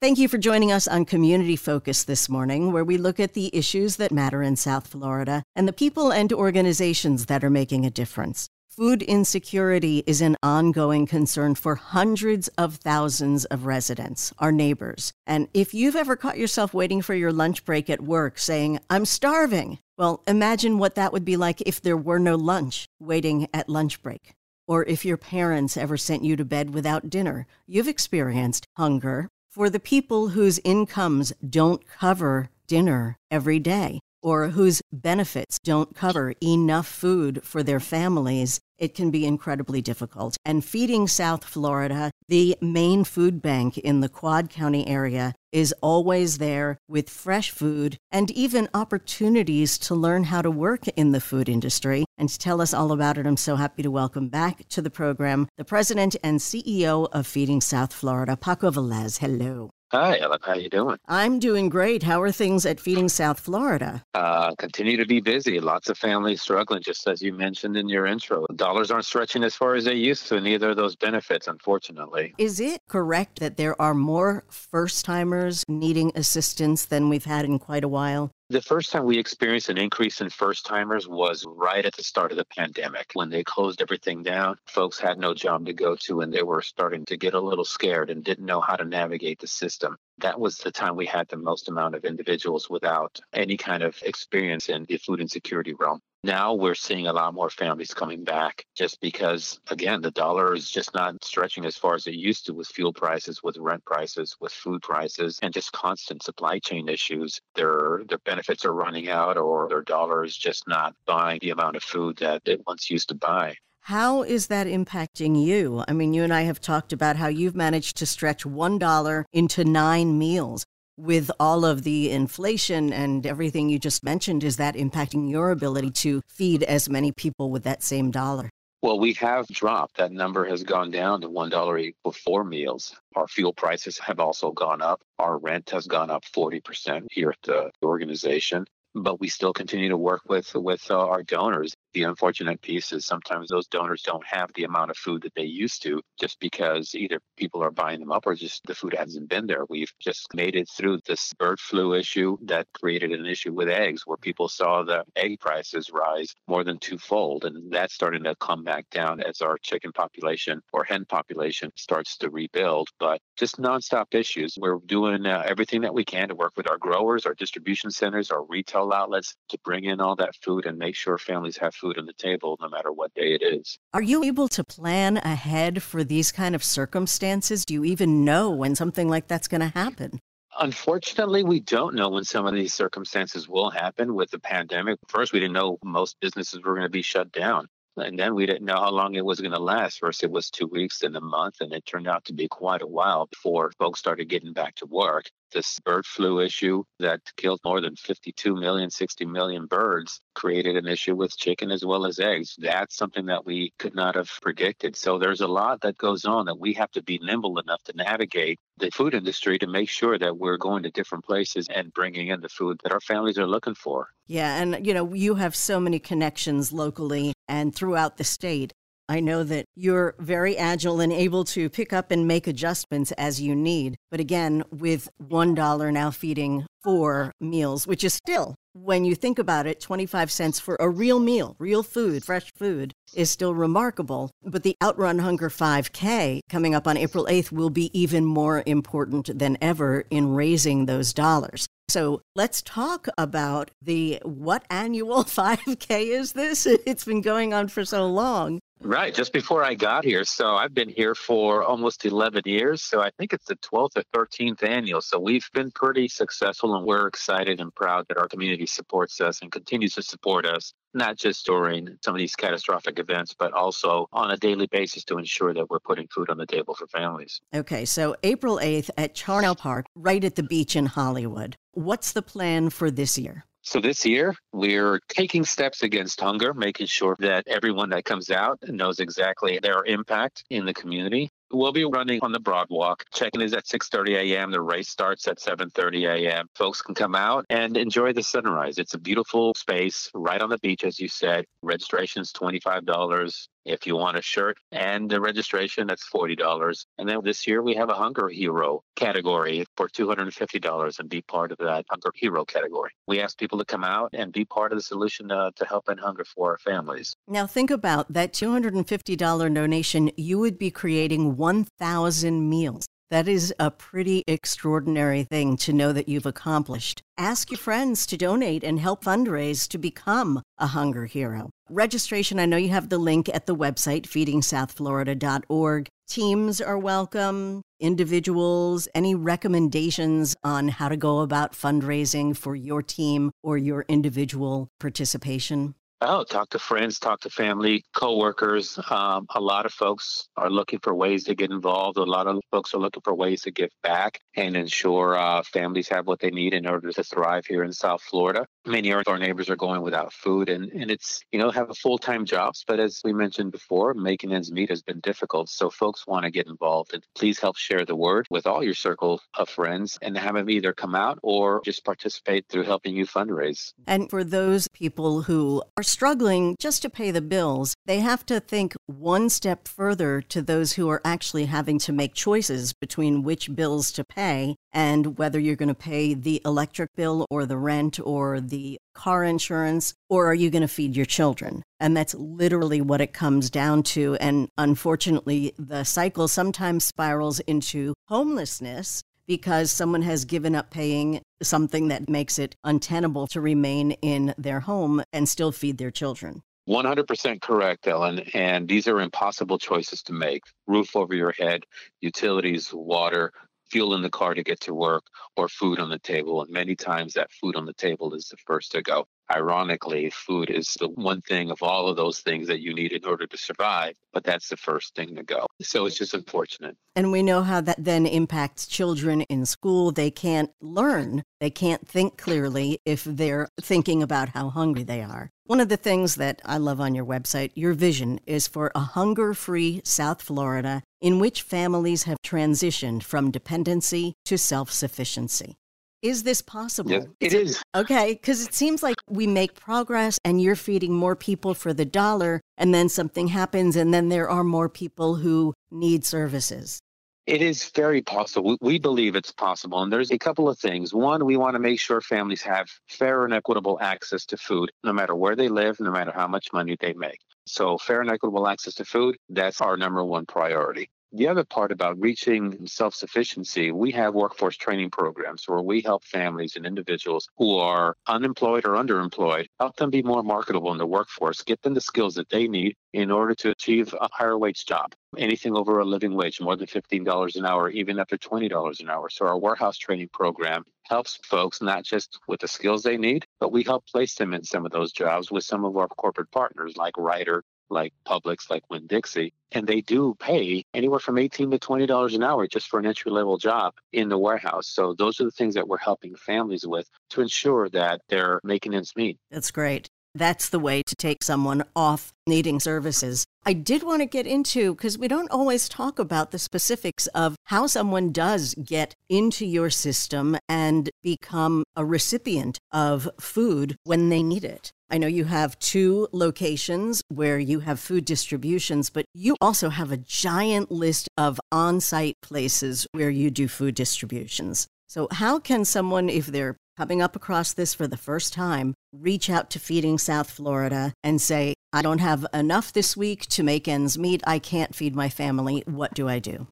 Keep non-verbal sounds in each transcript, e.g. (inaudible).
Thank you for joining us on Community Focus this morning, where we look at the issues that matter in South Florida and the people and organizations that are making a difference. Food insecurity is an ongoing concern for hundreds of thousands of residents, our neighbors. And if you've ever caught yourself waiting for your lunch break at work saying, I'm starving, well, imagine what that would be like if there were no lunch waiting at lunch break. Or if your parents ever sent you to bed without dinner. You've experienced hunger, for the people whose incomes don't cover dinner every day or whose benefits don't cover enough food for their families, it can be incredibly difficult. And Feeding South Florida, the main food bank in the Quad County area, is always there with fresh food and even opportunities to learn how to work in the food industry. And to tell us all about it, I'm so happy to welcome back to the program the president and CEO of Feeding South Florida, Paco Velez. Hello. Hi, Ellen. How you doing? I'm doing great. How are things at Feeding South Florida? Uh, continue to be busy. Lots of families struggling, just as you mentioned in your intro. Dollars aren't stretching as far as they used to, neither are those benefits, unfortunately. Is it correct that there are more first timers needing assistance than we've had in quite a while? The first time we experienced an increase in first timers was right at the start of the pandemic. When they closed everything down, folks had no job to go to and they were starting to get a little scared and didn't know how to navigate the system. That was the time we had the most amount of individuals without any kind of experience in the food insecurity realm. Now we're seeing a lot more families coming back just because, again, the dollar is just not stretching as far as it used to with fuel prices, with rent prices, with food prices, and just constant supply chain issues. Their their benefits are running out, or their dollar is just not buying the amount of food that it once used to buy. How is that impacting you? I mean, you and I have talked about how you've managed to stretch $1 into nine meals with all of the inflation and everything you just mentioned, is that impacting your ability to feed as many people with that same dollar? Well, we have dropped. That number has gone down to $1 equal four meals. Our fuel prices have also gone up. Our rent has gone up 40% here at the organization but we still continue to work with with uh, our donors. The unfortunate piece is sometimes those donors don't have the amount of food that they used to, just because either people are buying them up or just the food hasn't been there. We've just made it through this bird flu issue that created an issue with eggs, where people saw the egg prices rise more than twofold, and that's starting to come back down as our chicken population or hen population starts to rebuild. But just nonstop issues. We're doing uh, everything that we can to work with our growers, our distribution centers, our retail outlets to bring in all that food and make sure families have food on the table no matter what day it is. Are you able to plan ahead for these kind of circumstances? Do you even know when something like that's going to happen? Unfortunately, we don't know when some of these circumstances will happen with the pandemic. First, we didn't know most businesses were going to be shut down. And then we didn't know how long it was going to last. First, it was two weeks, then a month, and it turned out to be quite a while before folks started getting back to work this bird flu issue that killed more than 52 million, 60 million birds created an issue with chicken as well as eggs. That's something that we could not have predicted. So there's a lot that goes on that we have to be nimble enough to navigate the food industry to make sure that we're going to different places and bringing in the food that our families are looking for. Yeah, and you know, you have so many connections locally and throughout the state. I know that you're very agile and able to pick up and make adjustments as you need. But again, with $1 now feeding four meals, which is still, when you think about it, 25 cents for a real meal, real food, fresh food, is still remarkable. But the Outrun Hunger 5K coming up on April 8th will be even more important than ever in raising those dollars. So let's talk about the what annual (laughs) 5K is this? It's been going on for so long. Right, just before I got here. So I've been here for almost 11 years. So I think it's the 12th or 13th annual. So we've been pretty successful and we're excited and proud that our community supports us and continues to support us, not just during some of these catastrophic events, but also on a daily basis to ensure that we're putting food on the table for families. Okay, so April 8th at Charnow Park, right at the beach in Hollywood. What's the plan for this year? So this year, we're taking steps against hunger, making sure that everyone that comes out knows exactly their impact in the community. We'll be running on the Broadwalk. Check-in is at 6:30 a.m. The race starts at 7:30 a.m. Folks can come out and enjoy the sunrise. It's a beautiful space right on the beach, as you said. Registration is $25. If you want a shirt and the registration, that's $40. And then this year we have a Hunger Hero category for $250 and be part of that Hunger Hero category. We ask people to come out and be part of the solution uh, to help end hunger for our families. Now, think about that $250 donation, you would be creating 1,000 meals. That is a pretty extraordinary thing to know that you've accomplished. Ask your friends to donate and help fundraise to become a hunger hero. Registration, I know you have the link at the website, feedingsouthflorida.org. Teams are welcome, individuals, any recommendations on how to go about fundraising for your team or your individual participation? Oh, talk to friends, talk to family, coworkers. Um, a lot of folks are looking for ways to get involved. A lot of folks are looking for ways to give back and ensure uh, families have what they need in order to thrive here in South Florida. Many of our neighbors are going without food, and, and it's, you know, have a full time jobs. But as we mentioned before, making ends meet has been difficult. So folks want to get involved. And please help share the word with all your circle of friends and have them either come out or just participate through helping you fundraise. And for those people who are struggling just to pay the bills, they have to think one step further to those who are actually having to make choices between which bills to pay and whether you're going to pay the electric bill or the rent or the car insurance, or are you going to feed your children? And that's literally what it comes down to. And unfortunately, the cycle sometimes spirals into homelessness because someone has given up paying something that makes it untenable to remain in their home and still feed their children. 100% correct, Ellen. And these are impossible choices to make roof over your head, utilities, water, fuel in the car to get to work, or food on the table. And many times that food on the table is the first to go. Ironically, food is the one thing of all of those things that you need in order to survive, but that's the first thing to go. So it's just unfortunate. And we know how that then impacts children in school. They can't learn, they can't think clearly if they're thinking about how hungry they are. One of the things that I love on your website, your vision is for a hunger free South Florida in which families have transitioned from dependency to self sufficiency. Is this possible? Yes, it is. Okay, because it seems like we make progress and you're feeding more people for the dollar, and then something happens, and then there are more people who need services. It is very possible. We believe it's possible. And there's a couple of things. One, we want to make sure families have fair and equitable access to food, no matter where they live, no matter how much money they make. So, fair and equitable access to food, that's our number one priority. The other part about reaching self sufficiency, we have workforce training programs where we help families and individuals who are unemployed or underemployed, help them be more marketable in the workforce, get them the skills that they need in order to achieve a higher wage job. Anything over a living wage, more than $15 an hour, even up to $20 an hour. So, our warehouse training program helps folks not just with the skills they need, but we help place them in some of those jobs with some of our corporate partners like Ryder like Publix, like Winn Dixie, and they do pay anywhere from eighteen to twenty dollars an hour just for an entry level job in the warehouse. So those are the things that we're helping families with to ensure that they're making ends meet. That's great. That's the way to take someone off needing services. I did want to get into because we don't always talk about the specifics of how someone does get into your system and become a recipient of food when they need it. I know you have two locations where you have food distributions, but you also have a giant list of on site places where you do food distributions. So, how can someone, if they're coming up across this for the first time, reach out to Feeding South Florida and say, I don't have enough this week to make ends meet. I can't feed my family. What do I do?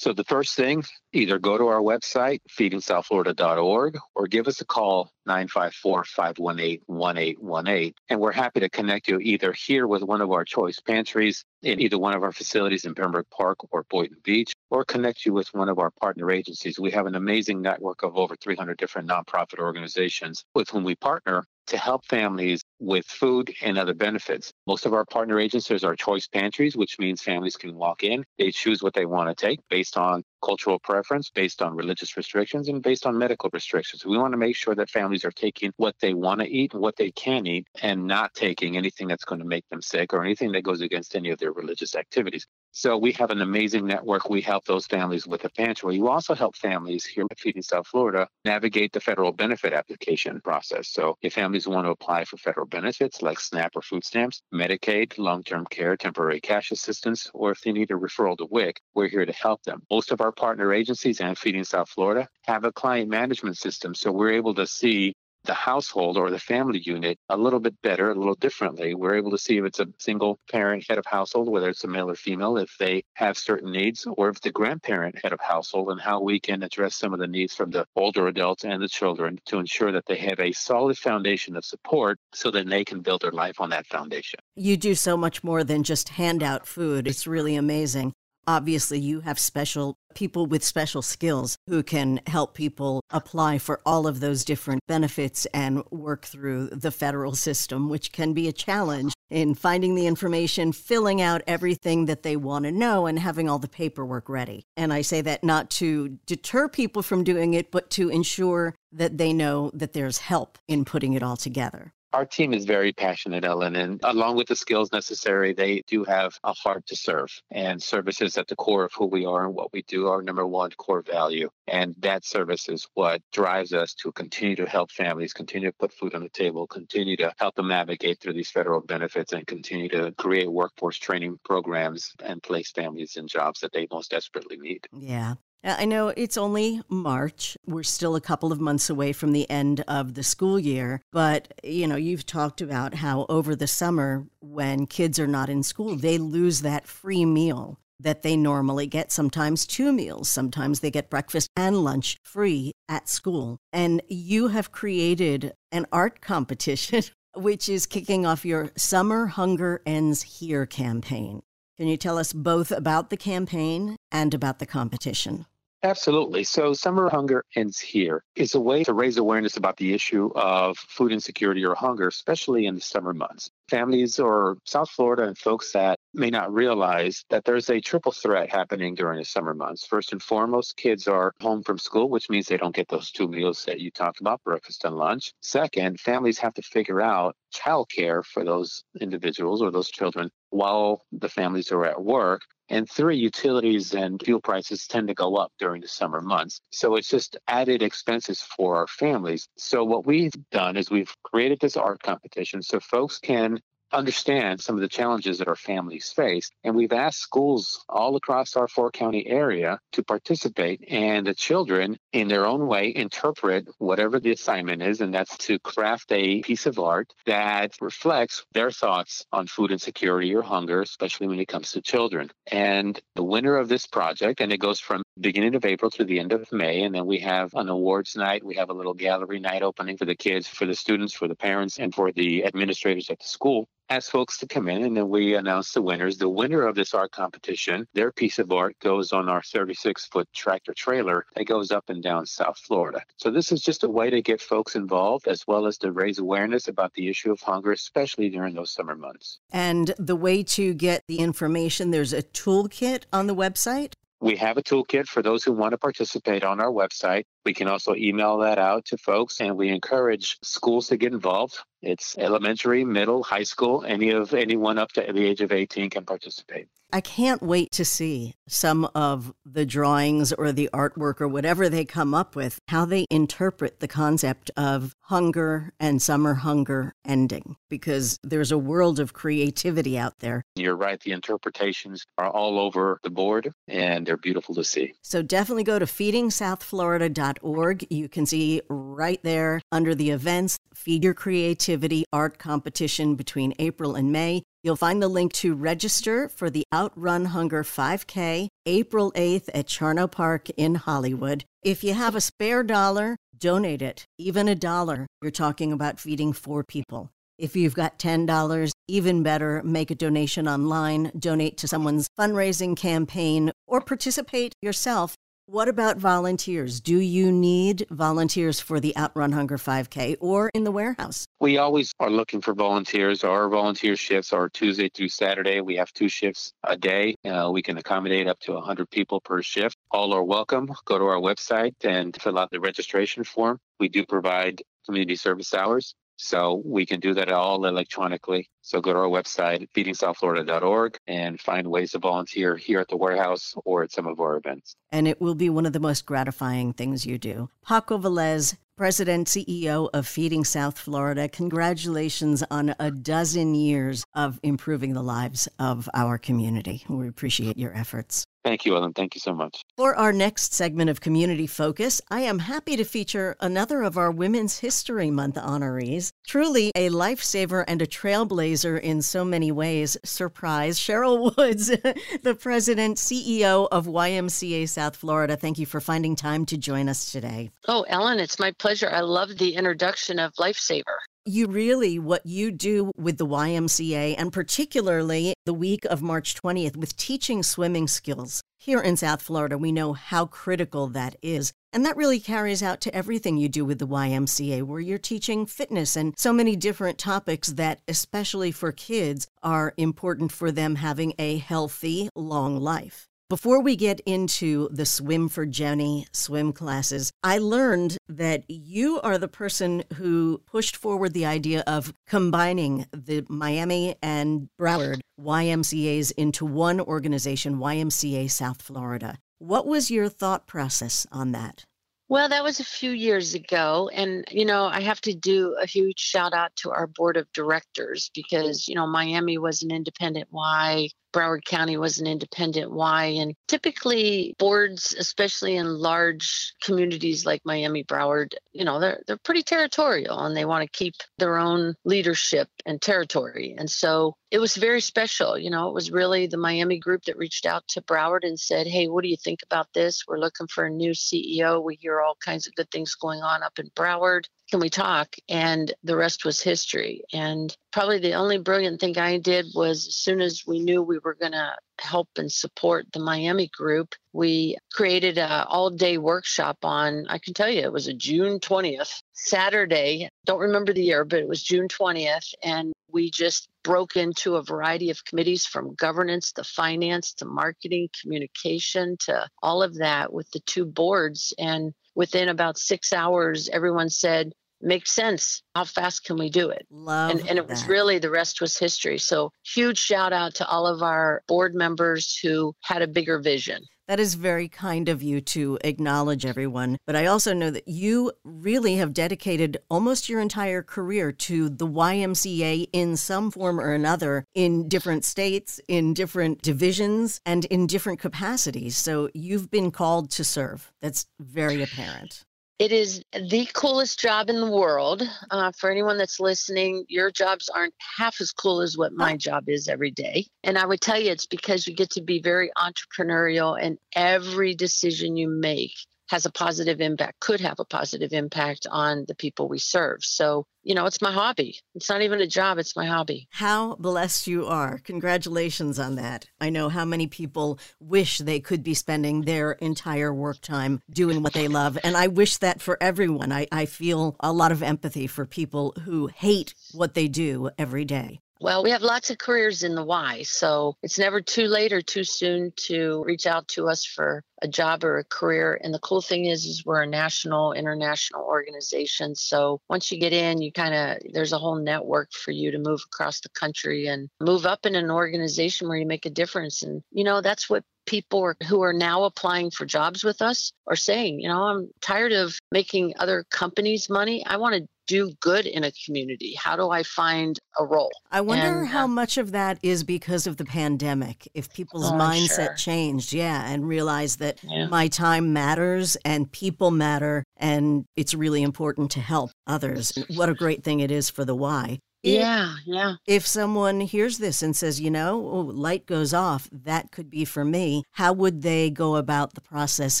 So the first thing, either go to our website, feedingsouthflorida.org, or give us a call, 954-518-1818. And we're happy to connect you either here with one of our choice pantries in either one of our facilities in Pembroke Park or Boynton Beach, or connect you with one of our partner agencies. We have an amazing network of over 300 different nonprofit organizations with whom we partner to help families with food and other benefits. Most of our partner agencies are choice pantries, which means families can walk in, they choose what they want to take based on cultural preference, based on religious restrictions, and based on medical restrictions. We want to make sure that families are taking what they want to eat and what they can eat and not taking anything that's going to make them sick or anything that goes against any of their religious activities. So we have an amazing network. We help those families with a pantry. We also help families here at Feeding South Florida navigate the federal benefit application process. So if families want to apply for federal benefits like SNAP or food stamps, Medicaid, long term care, temporary cash assistance, or if they need a referral to WIC, we're here to help them. Most of our partner agencies and Feeding South Florida have a client management system, so we're able to see the household or the family unit a little bit better, a little differently. We're able to see if it's a single parent head of household, whether it's a male or female, if they have certain needs, or if the grandparent head of household, and how we can address some of the needs from the older adults and the children to ensure that they have a solid foundation of support so that they can build their life on that foundation. You do so much more than just hand out food. It's really amazing. Obviously, you have special people with special skills who can help people apply for all of those different benefits and work through the federal system, which can be a challenge in finding the information, filling out everything that they want to know, and having all the paperwork ready. And I say that not to deter people from doing it, but to ensure that they know that there's help in putting it all together. Our team is very passionate, Ellen, and along with the skills necessary, they do have a heart to serve. And service is at the core of who we are and what we do, our number one core value. And that service is what drives us to continue to help families, continue to put food on the table, continue to help them navigate through these federal benefits, and continue to create workforce training programs and place families in jobs that they most desperately need. Yeah. Uh, I know it's only March. We're still a couple of months away from the end of the school year, but you know, you've talked about how over the summer when kids are not in school, they lose that free meal that they normally get, sometimes two meals, sometimes they get breakfast and lunch free at school. And you have created an art competition (laughs) which is kicking off your Summer Hunger Ends Here campaign. Can you tell us both about the campaign and about the competition? Absolutely. So, Summer Hunger Ends Here is a way to raise awareness about the issue of food insecurity or hunger, especially in the summer months. Families or South Florida and folks that may not realize that there's a triple threat happening during the summer months. First and foremost, kids are home from school, which means they don't get those two meals that you talked about, breakfast and lunch. Second, families have to figure out childcare for those individuals or those children while the families are at work. And three, utilities and fuel prices tend to go up during the summer months. So it's just added expenses for our families. So what we've done is we've created this art competition so folks can understand some of the challenges that our families face. And we've asked schools all across our four county area to participate, and the children, in their own way, interpret whatever the assignment is, and that's to craft a piece of art that reflects their thoughts on food insecurity or hunger, especially when it comes to children. And the winner of this project, and it goes from beginning of April to the end of May, and then we have an awards night. We have a little gallery night opening for the kids, for the students, for the parents, and for the administrators at the school ask folks to come in and then we announce the winners. The winner of this art competition, their piece of art goes on our 36 foot tractor trailer that goes up and down South Florida. So this is just a way to get folks involved as well as to raise awareness about the issue of hunger, especially during those summer months. And the way to get the information, there's a toolkit on the website. We have a toolkit for those who want to participate on our website. We can also email that out to folks and we encourage schools to get involved. It's elementary, middle, high school, any of anyone up to the age of 18 can participate. I can't wait to see some of the drawings or the artwork or whatever they come up with, how they interpret the concept of hunger and summer hunger ending, because there's a world of creativity out there. You're right. The interpretations are all over the board and they're beautiful to see. So definitely go to feedingsouthflorida.org. You can see right there under the events, Feed Your Creativity Art Competition between April and May. You'll find the link to register for the Outrun Hunger 5K April 8th at Charnow Park in Hollywood. If you have a spare dollar, donate it. Even a dollar, you're talking about feeding four people. If you've got $10, even better, make a donation online, donate to someone's fundraising campaign, or participate yourself what about volunteers? Do you need volunteers for the Outrun Hunger 5K or in the warehouse? We always are looking for volunteers. Our volunteer shifts are Tuesday through Saturday. We have two shifts a day. Uh, we can accommodate up to 100 people per shift. All are welcome. Go to our website and fill out the registration form. We do provide community service hours. So we can do that all electronically. So go to our website, feedingsouthflorida.org, and find ways to volunteer here at the warehouse or at some of our events. And it will be one of the most gratifying things you do. Paco Velez, President, CEO of Feeding South Florida, congratulations on a dozen years of improving the lives of our community. We appreciate your efforts. Thank you, Ellen. Thank you so much. For our next segment of Community Focus, I am happy to feature another of our Women's History Month honorees. Truly a lifesaver and a trailblazer in so many ways. Surprise. Sheryl Woods, (laughs) the president, CEO of YMCA South Florida. Thank you for finding time to join us today. Oh, Ellen, it's my pleasure. I love the introduction of Lifesaver you really what you do with the YMCA and particularly the week of March 20th with teaching swimming skills. Here in South Florida, we know how critical that is. And that really carries out to everything you do with the YMCA, where you're teaching fitness and so many different topics that, especially for kids, are important for them having a healthy, long life. Before we get into the Swim for Jenny swim classes, I learned that you are the person who pushed forward the idea of combining the Miami and Broward YMCAs into one organization, YMCA South Florida. What was your thought process on that? Well, that was a few years ago. And, you know, I have to do a huge shout out to our board of directors because, you know, Miami was an independent Y, Broward County was an independent Y. And typically boards, especially in large communities like Miami Broward, you know, they're they're pretty territorial and they want to keep their own leadership and territory. And so it was very special. You know, it was really the Miami group that reached out to Broward and said, Hey, what do you think about this? We're looking for a new CEO. We hear all kinds of good things going on up in Broward can we talk? And the rest was history. And probably the only brilliant thing I did was as soon as we knew we were going to help and support the Miami group, we created an all day workshop on, I can tell you, it was a June 20th, Saturday. Don't remember the year, but it was June 20th. And we just broke into a variety of committees from governance to finance to marketing, communication to all of that with the two boards. And within about six hours, everyone said, makes sense. How fast can we do it? Love and, and it was really the rest was history. So huge shout out to all of our board members who had a bigger vision. That is very kind of you to acknowledge everyone. But I also know that you really have dedicated almost your entire career to the YMCA in some form or another in different states, in different divisions, and in different capacities. So you've been called to serve. That's very apparent. It is the coolest job in the world. Uh, for anyone that's listening, your jobs aren't half as cool as what my job is every day. And I would tell you it's because you get to be very entrepreneurial, and every decision you make has a positive impact, could have a positive impact on the people we serve. So, you know, it's my hobby. It's not even a job, it's my hobby. How blessed you are. Congratulations on that. I know how many people wish they could be spending their entire work time doing what they love. And I wish that for everyone. I, I feel a lot of empathy for people who hate what they do every day. Well, we have lots of careers in the Y, so it's never too late or too soon to reach out to us for a job or a career. And the cool thing is, is we're a national, international organization. So once you get in, you kind of there's a whole network for you to move across the country and move up in an organization where you make a difference. And you know that's what people who are now applying for jobs with us are saying. You know, I'm tired of making other companies money. I want to do good in a community? How do I find a role? I wonder and, how uh, much of that is because of the pandemic. If people's oh, mindset sure. changed, yeah, and realized that yeah. my time matters and people matter and it's really important to help others. What a great thing it is for the Y. Yeah, yeah. If someone hears this and says, you know, oh, light goes off, that could be for me, how would they go about the process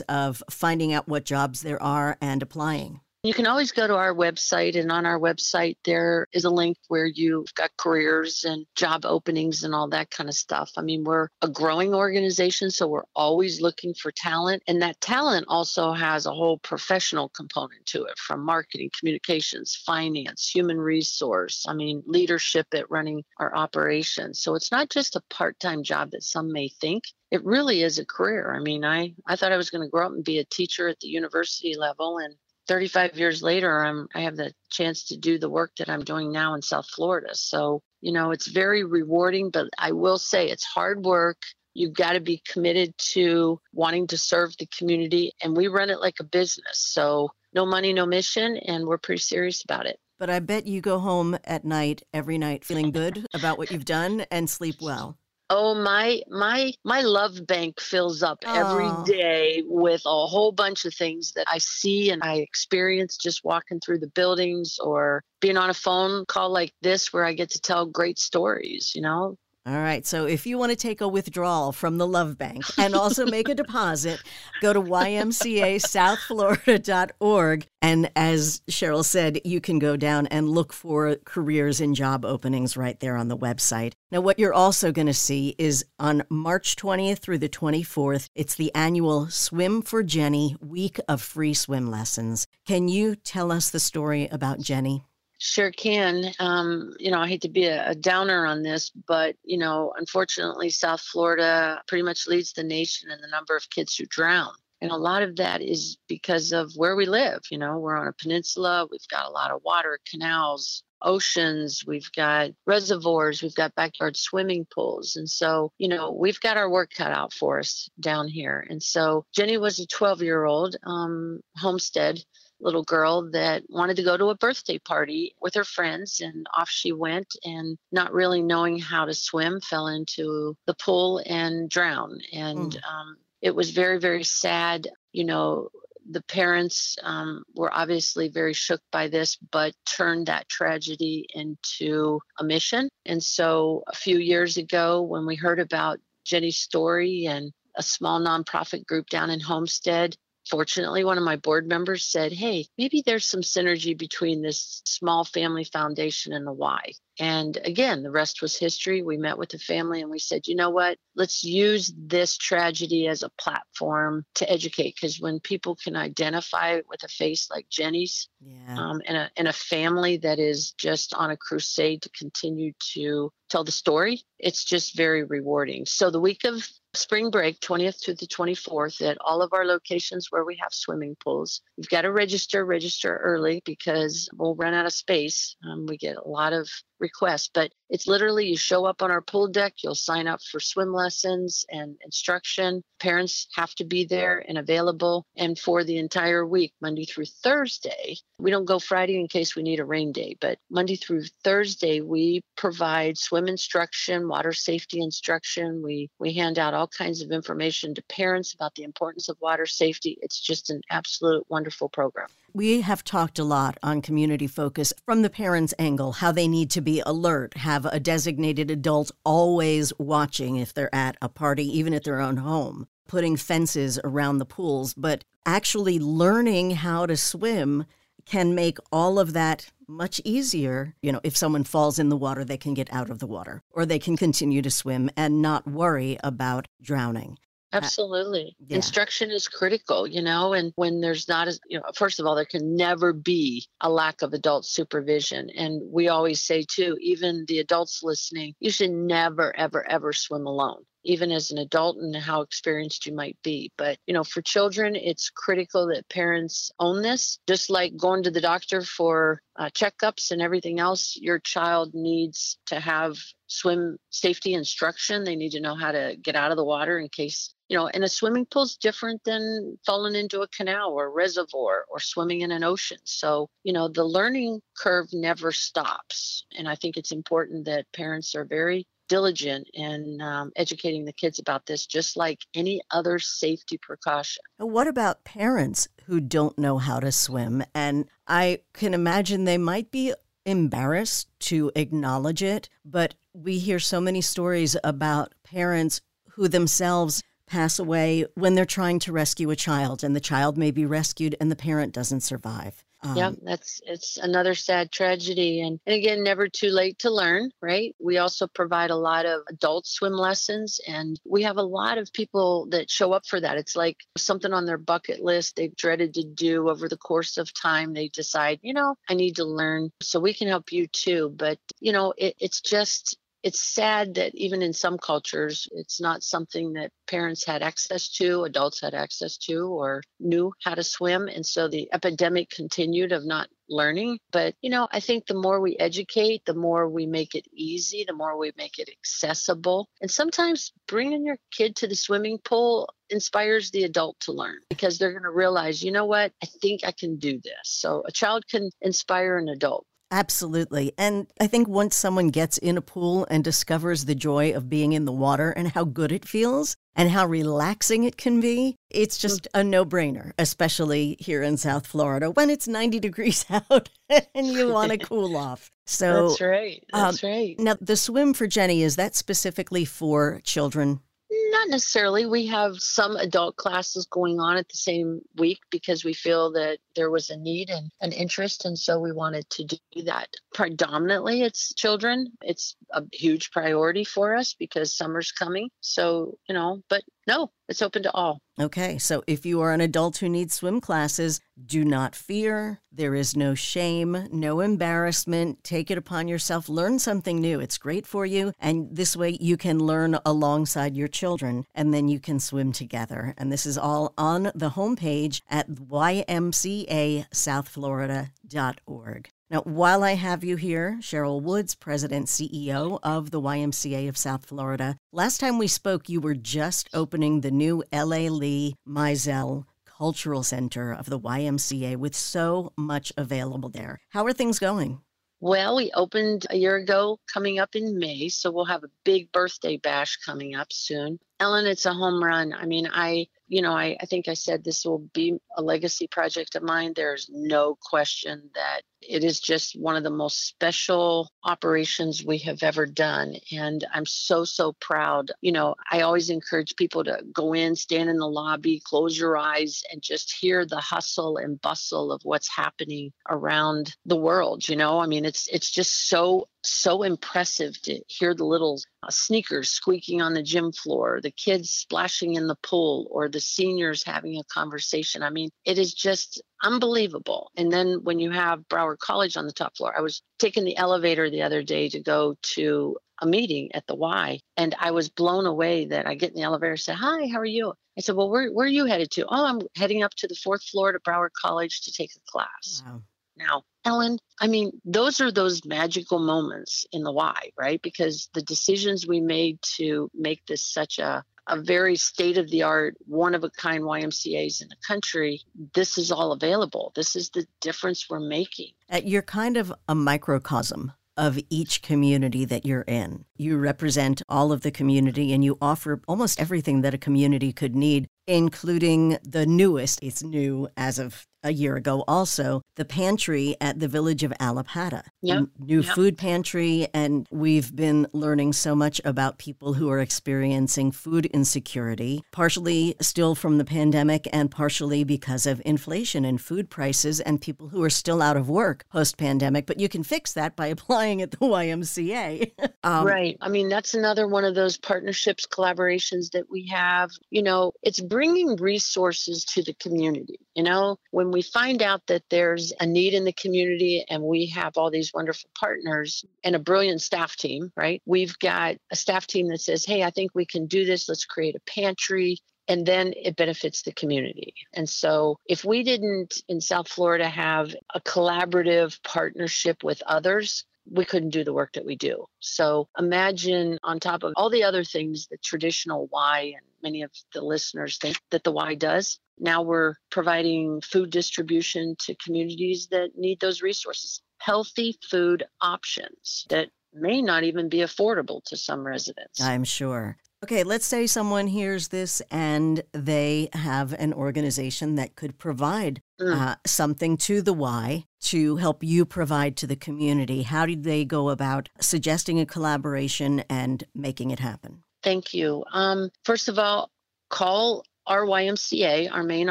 of finding out what jobs there are and applying? You can always go to our website, and on our website, there is a link where you've got careers and job openings and all that kind of stuff. I mean, we're a growing organization, so we're always looking for talent. And that talent also has a whole professional component to it from marketing, communications, finance, human resource, I mean, leadership at running our operations. So it's not just a part time job that some may think it really is a career. I mean, I, I thought I was going to grow up and be a teacher at the university level, and 35 years later, I'm, I have the chance to do the work that I'm doing now in South Florida. So You know, it's very rewarding, but I will say it's hard work. You've got to be committed to wanting to serve the community, and we run it like a business. So, no money, no mission, and we're pretty serious about it. But I bet you go home at night, every night, feeling good about what you've done and sleep well. Oh my my my love bank fills up every oh. day with a whole bunch of things that I see and I experience just walking through the buildings or being on a phone call like this where I get to tell great stories, you know? All right. So if you want to take a withdrawal from the Love Bank and also make a deposit, go to ymcasouthflorida.org. And as Sheryl said, you can go down and look for careers and job openings right there on the website. Now, what you're also going to see is on March 20th through the 24th, it's the annual Swim for Jenny week of free swim lessons. Can you tell us the story about Jenny? Sure can. Um, you know, I hate to be a, a, downer on this, but, you know, unfortunately, South Florida pretty much leads the nation in the number of kids who drown. And a lot of that is because of where we live. You know, we're on a peninsula, we've got a lot of water, canals, oceans, we've got reservoirs, we've got backyard swimming pools. And so, you know, we've got our work cut out for us down here. And so Jenny was a 12 year old um, homestead little girl that wanted to go to a birthday party with her friends and off she went and not really knowing how to swim fell into the pool and drowned and mm. um, it was very very sad you know the parents um, were obviously very shook by this, but turned that tragedy into a mission. And so, a few years ago, when we heard about Jenny's story and a small nonprofit group down in Homestead fortunately, one of my board members said, Hey, maybe there's some synergy between this small family foundation and the Y. And again, the rest was history. We met with the family and we said, you know what? Let's use this tragedy as a platform to educate. Because when people can identify with a face like Jenny's yeah. um, and, a, and a family that is just on a crusade to continue to tell the story, it's just very rewarding. So the week of spring break, 20th to the 24th, at all of our locations where we have swimming pools. You've got to register, register early because we'll run out of space. Um, we get a lot of request, but it's literally you show up on our pool deck, you'll sign up for swim lessons and instruction. Parents have to be there and available. And for the entire week, Monday through Thursday, we don't go Friday in case we need a rain day, but Monday through Thursday, we provide swim instruction, water safety instruction. We, we hand out all kinds of information to parents about the importance of water safety. It's just an absolute wonderful program. We have talked a lot on community focus from the parents' angle, how they need to be alert, have a designated adult always watching if they're at a party, even at their own home, putting fences around the pools. But actually learning how to swim can make all of that much easier. You know, if someone falls in the water, they can get out of the water or they can continue to swim and not worry about drowning. Uh, Absolutely. Yeah. Instruction is critical, you know, and when there's not as, you know, first of all, there can never be a lack of adult supervision. And we always say, too, even the adults listening, you should never, ever, ever swim alone even as an adult and how experienced you might be. But, you know, for children, it's critical that parents own this. Just like going to the doctor for uh, checkups and everything else, your child needs to have swim safety instruction. They need to know how to get out of the water in case you know, and a swimming pool is different than falling into a canal or a reservoir or swimming in an ocean. So, you know, the learning curve never stops. And I think it's important that parents are very diligent in um, educating the kids about this, just like any other safety precaution. What about parents who don't know how to swim? And I can imagine they might be embarrassed to acknowledge it, but we hear so many stories about parents who themselves pass away when they're trying to rescue a child, and the child may be rescued and the parent doesn't survive. Um, yeah, that's it's another sad tragedy, and, and again, never too late to learn, right? We also provide a lot of adult swim lessons, and we have a lot of people that show up for that. It's like something on their bucket list they've dreaded to do over the course of time. They decide, you know, I need to learn, so we can help you too. But you know, it, it's just it's sad that even in some cultures, it's not something that parents had access to, adults had access to, or knew how to swim. And so the epidemic continued of not learning. But, you know, I think the more we educate, the more we make it easy, the more we make it accessible. And sometimes bringing your kid to the swimming pool inspires the adult to learn because they're going to realize, you know what, I think I can do this. So a child can inspire an adult. Absolutely. And I think once someone gets in a pool and discovers the joy of being in the water and how good it feels and how relaxing it can be, it's just a no brainer, especially here in South Florida when it's 90 degrees (laughs) out and you (laughs) want to cool off. So that's right. That's um, right. Now, the swim for Jenny, is that specifically for children? Not necessarily. We have some adult classes going on at the same week because we feel that there was a need and an interest. And so we wanted to do that. Predominantly, it's children. It's a huge priority for us because summer's coming. So, you know, but no, it's open to all. Okay, so if you are an adult who needs swim classes, do not fear. There is no shame, no embarrassment. Take it upon yourself. Learn something new. It's great for you. And this way you can learn alongside your children and then you can swim together. And this is all on the homepage at ymcasouthflorida.org. Now, while I have you here, Sheryl Woods, President CEO of the YMCA of South Florida, last time we spoke, you were just opening the new L.A. Lee Mizell Cultural Center of the YMCA with so much available there. How are things going? Well, we opened a year ago coming up in May, so we'll have a big birthday bash coming up soon. Ellen, it's a home run. I mean, I, you know, I, I think I said this will be a legacy project of mine. There's no question that it is just one of the most special operations we have ever done. And I'm so, so proud. You know, I always encourage people to go in, stand in the lobby, close your eyes, and just hear the hustle and bustle of what's happening around the world. You know, I mean, it's it's just so so impressive to hear the little uh, sneakers squeaking on the gym floor, the kids splashing in the pool, or the seniors having a conversation. I mean, it is just unbelievable. And then when you have Broward College on the top floor, I was taking the elevator the other day to go to a meeting at the Y, and I was blown away that I get in the elevator and say, Hi, how are you? I said, Well, where, where are you headed to? Oh, I'm heading up to the fourth floor to Broward College to take a class. Wow. Now, Ellen, I mean, those are those magical moments in the Y, right? Because the decisions we made to make this such a a very state of the art, one of a kind YMCAs in the country, this is all available. This is the difference we're making. Uh, you're kind of a microcosm of each community that you're in. You represent all of the community and you offer almost everything that a community could need, including the newest, it's new as of a year ago also the pantry at the village of Allapattah. Yep. New yep. food pantry. And we've been learning so much about people who are experiencing food insecurity, partially still from the pandemic and partially because of inflation and food prices and people who are still out of work post pandemic. But you can fix that by (laughs) applying at the YMCA. (laughs) um, right. I mean, that's another one of those partnerships, collaborations that we have. You know, it's bringing resources to the community. You know, when we find out that there's a need in the community and we have all these wonderful partners and a brilliant staff team, right? We've got a staff team that says, hey, I think we can do this. Let's create a pantry and then it benefits the community. And so, if we didn't in South Florida have a collaborative partnership with others, we couldn't do the work that we do. So, imagine on top of all the other things that traditional Y and many of the listeners think that the Y does, now we're providing food distribution to communities that need those resources, healthy food options that may not even be affordable to some residents. I'm sure. Okay, let's say someone hears this and they have an organization that could provide mm. uh, something to the Y to help you provide to the community. How do they go about suggesting a collaboration and making it happen? Thank you. Um, first of all, call our YMCA, our main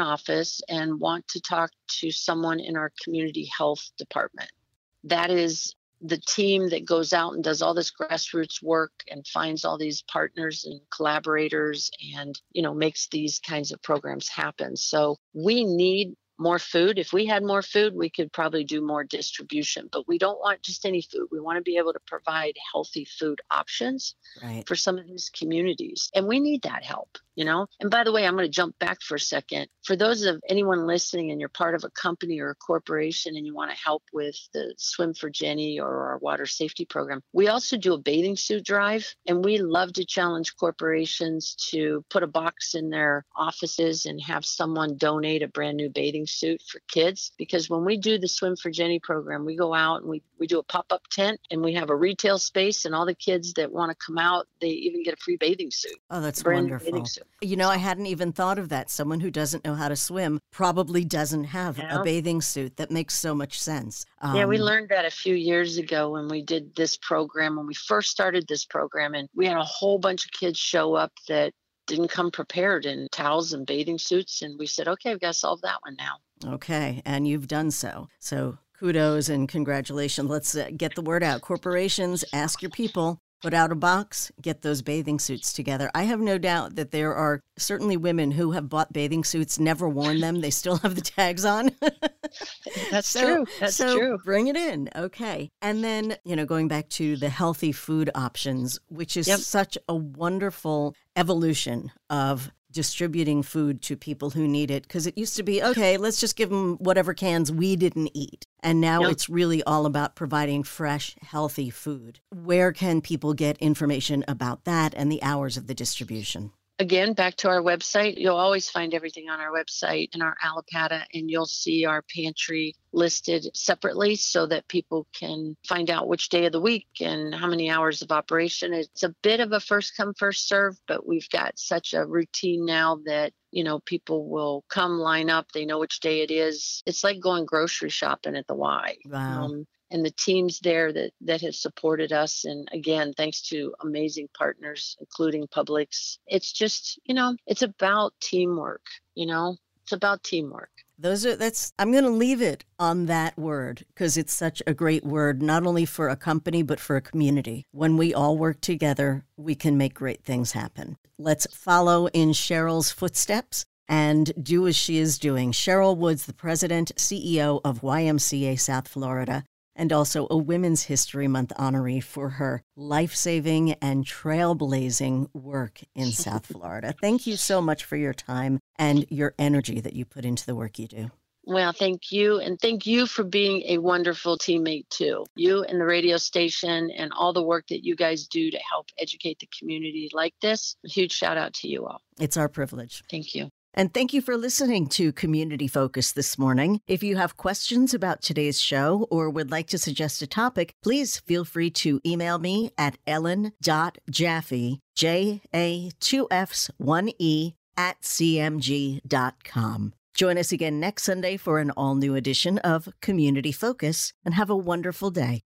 office, and want to talk to someone in our community health department. That is the team that goes out and does all this grassroots work and finds all these partners and collaborators and you know makes these kinds of programs happen. So we need more food. If we had more food, we could probably do more distribution, but we don't want just any food. We want to be able to provide healthy food options right. for some of these communities. And we need that help you know and by the way i'm going to jump back for a second for those of anyone listening and you're part of a company or a corporation and you want to help with the swim for jenny or our water safety program we also do a bathing suit drive and we love to challenge corporations to put a box in their offices and have someone donate a brand new bathing suit for kids because when we do the swim for jenny program we go out and we, we do a pop-up tent and we have a retail space and all the kids that want to come out they even get a free bathing suit oh that's wonderful you know, I hadn't even thought of that. Someone who doesn't know how to swim probably doesn't have yeah. a bathing suit. That makes so much sense. Um, yeah, we um, learned that a few years ago when we did this program, when we first started this program, and we had a whole bunch of kids show up that didn't come prepared in towels and bathing suits. And we said, okay, we've got to solve that one now. Okay. And you've done so. So kudos and congratulations. Let's uh, get the word out. Corporations, ask your people put out a box, get those bathing suits together. I have no doubt that there are certainly women who have bought bathing suits, never worn them, they still have the tags on. (laughs) That's so, true. That's so true. Bring it in. Okay. And then, you know, going back to the healthy food options, which is yep. such a wonderful evolution of distributing food to people who need it because it used to be okay let's just give them whatever cans we didn't eat. And now yep. it's really all about providing fresh healthy food. Where can people get information about that and the hours of the distribution again, back to our website. You'll always find everything on our website in our Allapattah, and you'll see our pantry listed separately so that people can find out which day of the week and how many hours of operation. It's a bit of a first come, first serve, but we've got such a routine now that you know people will come line up they know which day it is it's like going grocery shopping at the y wow. Um, and the teams there that that have supported us. And again thanks to amazing partners including Publix. It's just you know it's about teamwork you know? It's about teamwork. Those are that's i'm going to leave it on that word because it's such a great word not only for a company but for a community. When we all work together we can make great things happen. Let's follow in Sheryl's footsteps and do as she is doing. Sheryl Woods, the president, CEO of YMCA South Florida, and also a Women's History Month honoree for her life saving and trailblazing work in (laughs) South Florida. Thank you so much for your time and your energy that you put into the work you do. Well, thank you. And thank you for being a wonderful teammate, too. You and the radio station and all the work that you guys do to help educate the community like this. A huge shout out to you all. It's our privilege. Thank you. And thank you for listening to Community Focus this morning. If you have questions about today's show or would like to suggest a topic, please feel free to email me at ellen.jaffe, J A 2 F's 1 E, at cmg.com. Join us again next Sunday for an all new edition of Community Focus and have a wonderful day.